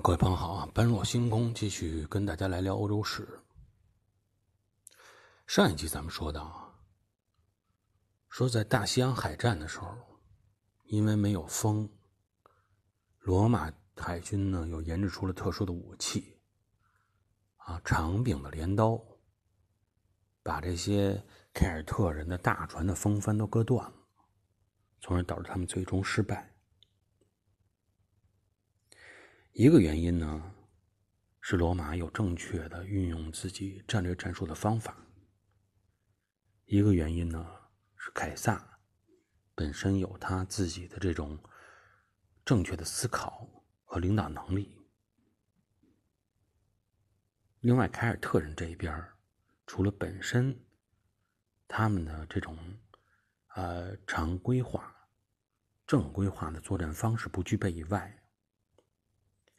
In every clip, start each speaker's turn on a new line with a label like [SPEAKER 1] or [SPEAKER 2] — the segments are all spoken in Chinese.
[SPEAKER 1] 各位朋友好啊！般若星空继续跟大家来聊欧洲史。上一集咱们说到，说在大西洋海战的时候，因为没有风，罗马海军呢又研制出了特殊的武器，啊，长柄的镰刀，把这些凯尔特人的大船的风帆都割断了，从而导致他们最终失败。一个原因呢，是罗马有正确的运用自己战略战术的方法；一个原因呢，是凯撒本身有他自己的这种正确的思考和领导能力。另外，凯尔特人这一边除了本身他们的这种呃常规化、正规化的作战方式不具备以外，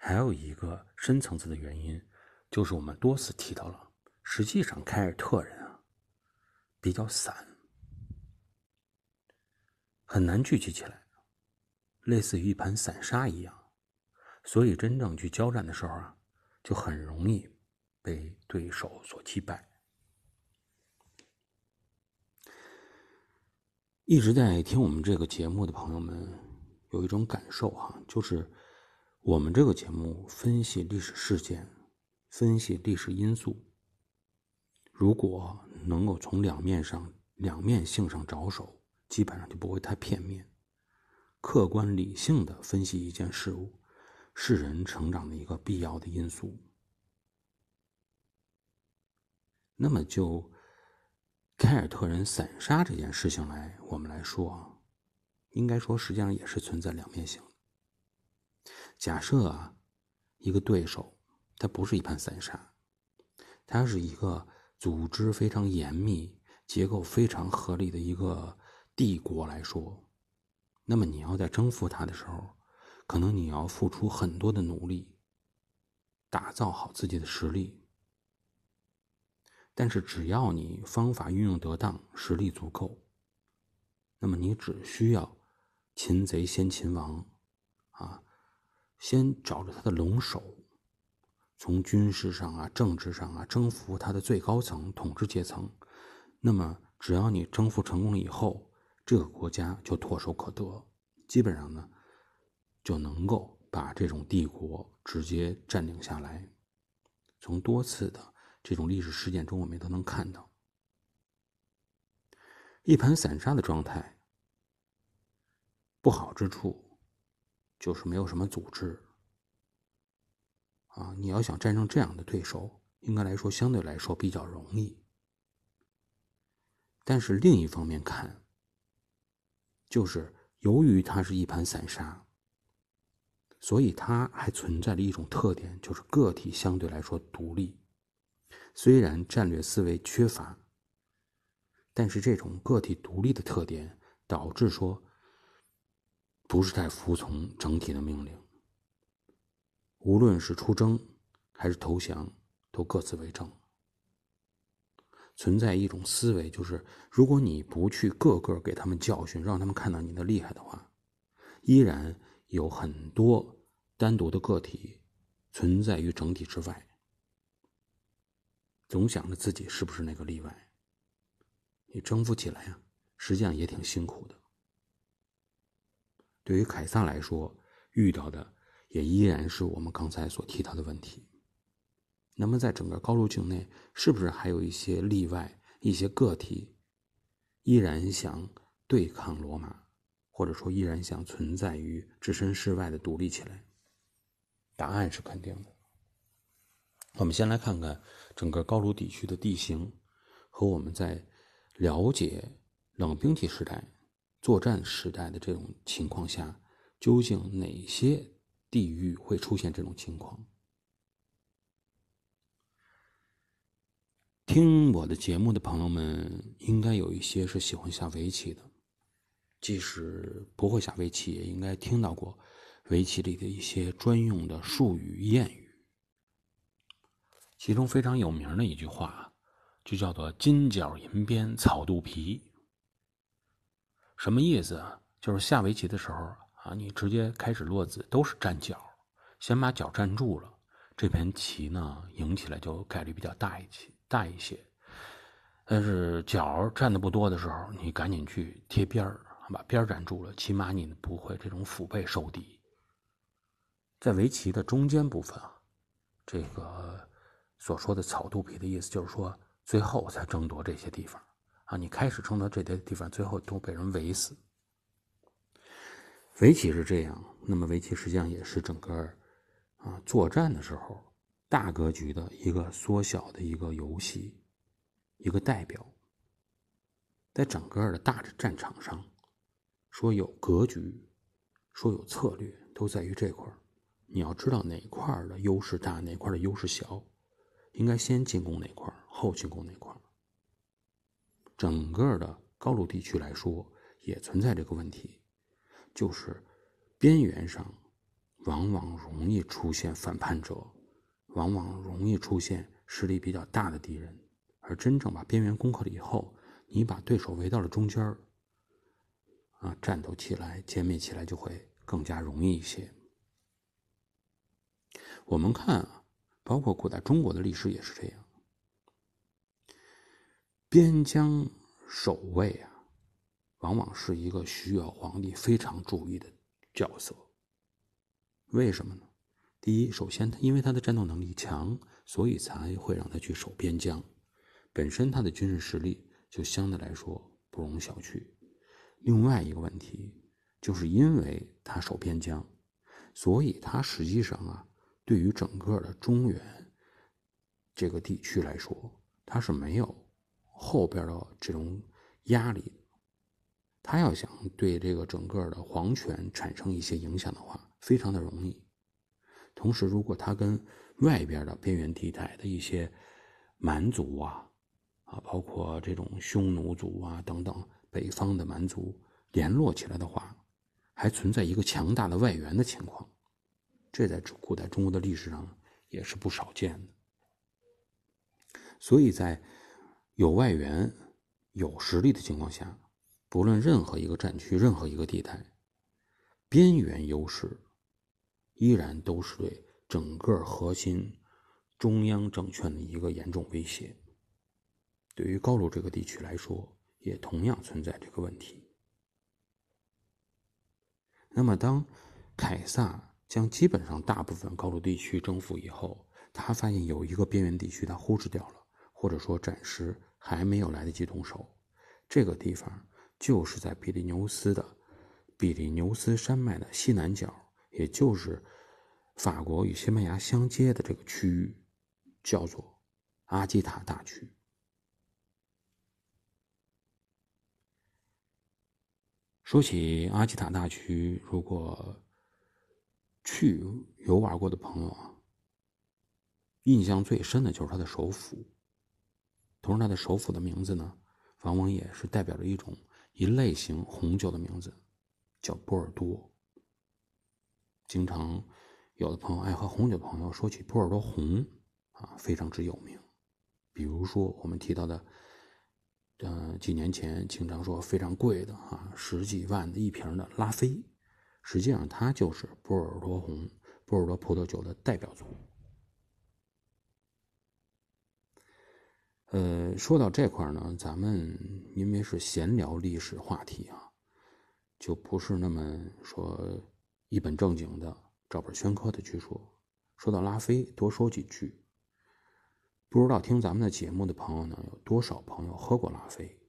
[SPEAKER 1] 还有一个深层次的原因，就是我们多次提到了，实际上凯尔特人啊比较散，很难聚集起来，类似于一盘散沙一样，所以真正去交战的时候啊，就很容易被对手所击败。一直在听我们这个节目的朋友们有一种感受哈，就是。我们这个节目分析历史事件，分析历史因素。如果能够从两面上、两面性上着手，基本上就不会太片面。客观理性的分析一件事物，是人成长的一个必要的因素。那么，就凯尔特人散沙这件事情来，我们来说啊，应该说实际上也是存在两面性的。假设啊，一个对手，他不是一盘散沙，他是一个组织非常严密、结构非常合理的一个帝国来说，那么你要在征服他的时候，可能你要付出很多的努力，打造好自己的实力。但是只要你方法运用得当，实力足够，那么你只需要擒贼先擒王，啊。先找着他的龙首，从军事上啊、政治上啊征服他的最高层统治阶层，那么只要你征服成功了以后，这个国家就唾手可得，基本上呢就能够把这种帝国直接占领下来。从多次的这种历史事件中，我们都能看到，一盘散沙的状态不好之处。就是没有什么组织啊！你要想战胜这样的对手，应该来说相对来说比较容易。但是另一方面看，就是由于它是一盘散沙，所以它还存在着一种特点，就是个体相对来说独立。虽然战略思维缺乏，但是这种个体独立的特点导致说。不是太服从整体的命令，无论是出征还是投降，都各自为政。存在一种思维，就是如果你不去个个给他们教训，让他们看到你的厉害的话，依然有很多单独的个体存在于整体之外，总想着自己是不是那个例外。你征服起来呀，实际上也挺辛苦的。对于凯撒来说，遇到的也依然是我们刚才所提到的问题。那么，在整个高卢境内，是不是还有一些例外、一些个体，依然想对抗罗马，或者说依然想存在于置身事外的独立起来？答案是肯定的。我们先来看看整个高卢地区的地形，和我们在了解冷兵器时代。作战时代的这种情况下，究竟哪些地域会出现这种情况？听我的节目的朋友们，应该有一些是喜欢下围棋的，即使不会下围棋，也应该听到过围棋里的一些专用的术语谚语。其中非常有名的一句话，就叫做“金角银边草肚皮”。什么意思啊？就是下围棋的时候啊，你直接开始落子都是站角，先把脚站住了，这盘棋呢赢起来就概率比较大一些，大一些。但是脚站的不多的时候，你赶紧去贴边儿，把边儿站住了，起码你不会这种腹背受敌。在围棋的中间部分啊，这个所说的草肚皮的意思，就是说最后才争夺这些地方啊。你开始冲到这些地方，最后都被人围死。围棋是这样，那么围棋实际上也是整个啊作战的时候大格局的一个缩小的一个游戏。一个代表，在整个的大的战场上，说有格局，说有策略，都在于这块你要知道哪块的优势大，哪块的优势小，应该先进攻哪块后进攻哪块整个的高卢地区来说，也存在这个问题，就是边缘上往往容易出现反叛者，往往容易出现实力比较大的敌人。而真正把边缘攻克了以后，你把对手围到了中间，啊，战斗起来、歼灭起来就会更加容易一些。我们看啊，包括古代中国的历史也是这样，边疆守卫啊，往往是一个需要皇帝非常注意的角色。为什么呢？第一，首先他因为他的战斗能力强，所以才会让他去守边疆。本身他的军事实力就相对来说不容小觑。另外一个问题，就是因为他守边疆，所以他实际上啊，对于整个的中原这个地区来说，他是没有后边的这种压力。他要想对这个整个的皇权产生一些影响的话，非常的容易。同时，如果他跟外边的边缘地带的一些蛮族啊，啊，包括这种匈奴族啊等等，北方的蛮族联络起来的话，还存在一个强大的外援的情况，这在古代中国的历史上也是不少见的。所以在有外援、有实力的情况下，不论任何一个战区、任何一个地带，边缘优势依然都是对整个核心中央政权的一个严重威胁。对于高卢这个地区来说，也同样存在这个问题。那么，当凯撒将基本上大部分高卢地区征服以后，他发现有一个边缘地区他忽视掉了，或者说暂时还没有来得及动手。这个地方就是在比利牛斯的比利牛斯山脉的西南角，也就是法国与西班牙相接的这个区域，叫做阿基塔大区。说起阿基塔大区，如果去游玩过的朋友啊，印象最深的就是它的首府。同时，它的首府的名字呢，往往也是代表着一种一类型红酒的名字，叫波尔多。经常有的朋友爱喝红酒的朋友说起波尔多红啊，非常之有名。比如说我们提到的。呃，几年前经常说非常贵的啊，十几万的一瓶的拉菲，实际上它就是波尔多红、波尔多葡萄酒的代表作。呃，说到这块呢，咱们因为是闲聊历史话题啊，就不是那么说一本正经的照本宣科的去说。说到拉菲，多说几句。不知道听咱们的节目的朋友呢，有多少朋友喝过拉菲？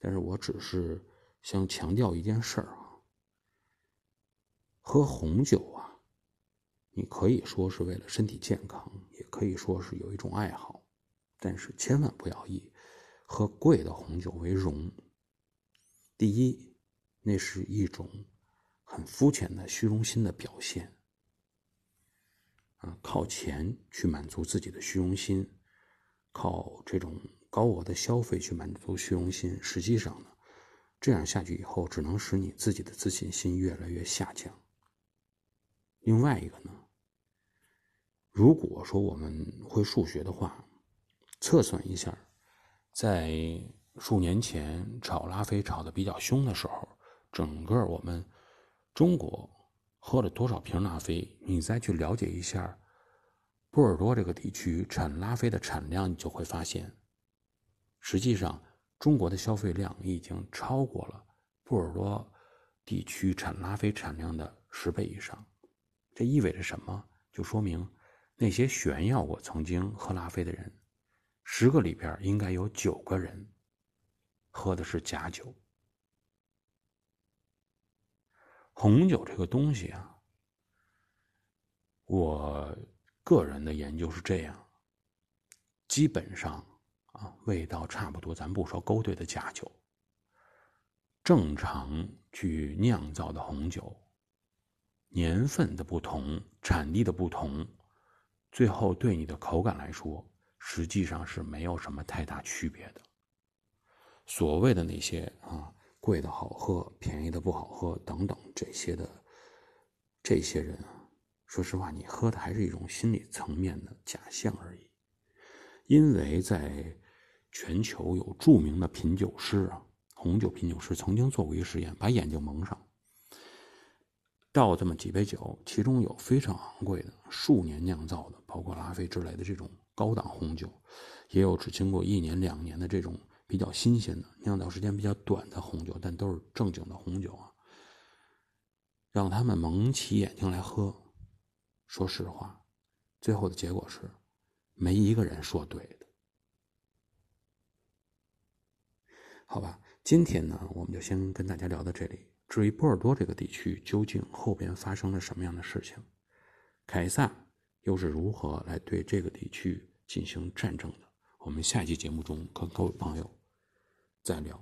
[SPEAKER 1] 但是我只是想强调一件事儿啊，喝红酒啊，你可以说是为了身体健康，也可以说是有一种爱好，但是千万不要以喝贵的红酒为荣。第一，那是一种很肤浅的虚荣心的表现。啊，靠钱去满足自己的虚荣心，靠这种高额的消费去满足虚荣心，实际上呢，这样下去以后，只能使你自己的自信心越来越下降。另外一个呢，如果说我们会数学的话，测算一下，在数年前炒拉菲炒的比较凶的时候，整个我们中国喝了多少瓶拉菲，你再去了解一下波尔多这个地区产拉菲的产量，你就会发现，实际上中国的消费量已经超过了波尔多地区产拉菲产量的十倍以上。这意味着什么？就说明那些炫耀过曾经喝拉菲的人，十个里边应该有九个人喝的是假酒。红酒这个东西啊，我个人的研究是这样：基本上啊，味道差不多，咱不说勾兑的假酒，正常去酿造的红酒，年份的不同，产地的不同，最后对你的口感来说，实际上是没有什么太大区别的。所谓的那些啊。贵的好喝，便宜的不好喝，等等这些的，这些人啊，说实话，你喝的还是一种心理层面的假象而已。因为在全球有著名的品酒师啊，红酒品酒师曾经做过一个实验，把眼睛蒙上，倒这么几杯酒，其中有非常昂贵的数年酿造的，包括拉菲之类的这种高档红酒，也有只经过一年两年的这种。比较新鲜的酿造时间比较短的红酒，但都是正经的红酒啊。让他们蒙起眼睛来喝，说实话，最后的结果是，没一个人说对的。好吧，今天呢，我们就先跟大家聊到这里。至于波尔多这个地区究竟后边发生了什么样的事情，凯撒又是如何来对这个地区进行战争的？我们下期节目中跟各位朋友。再聊。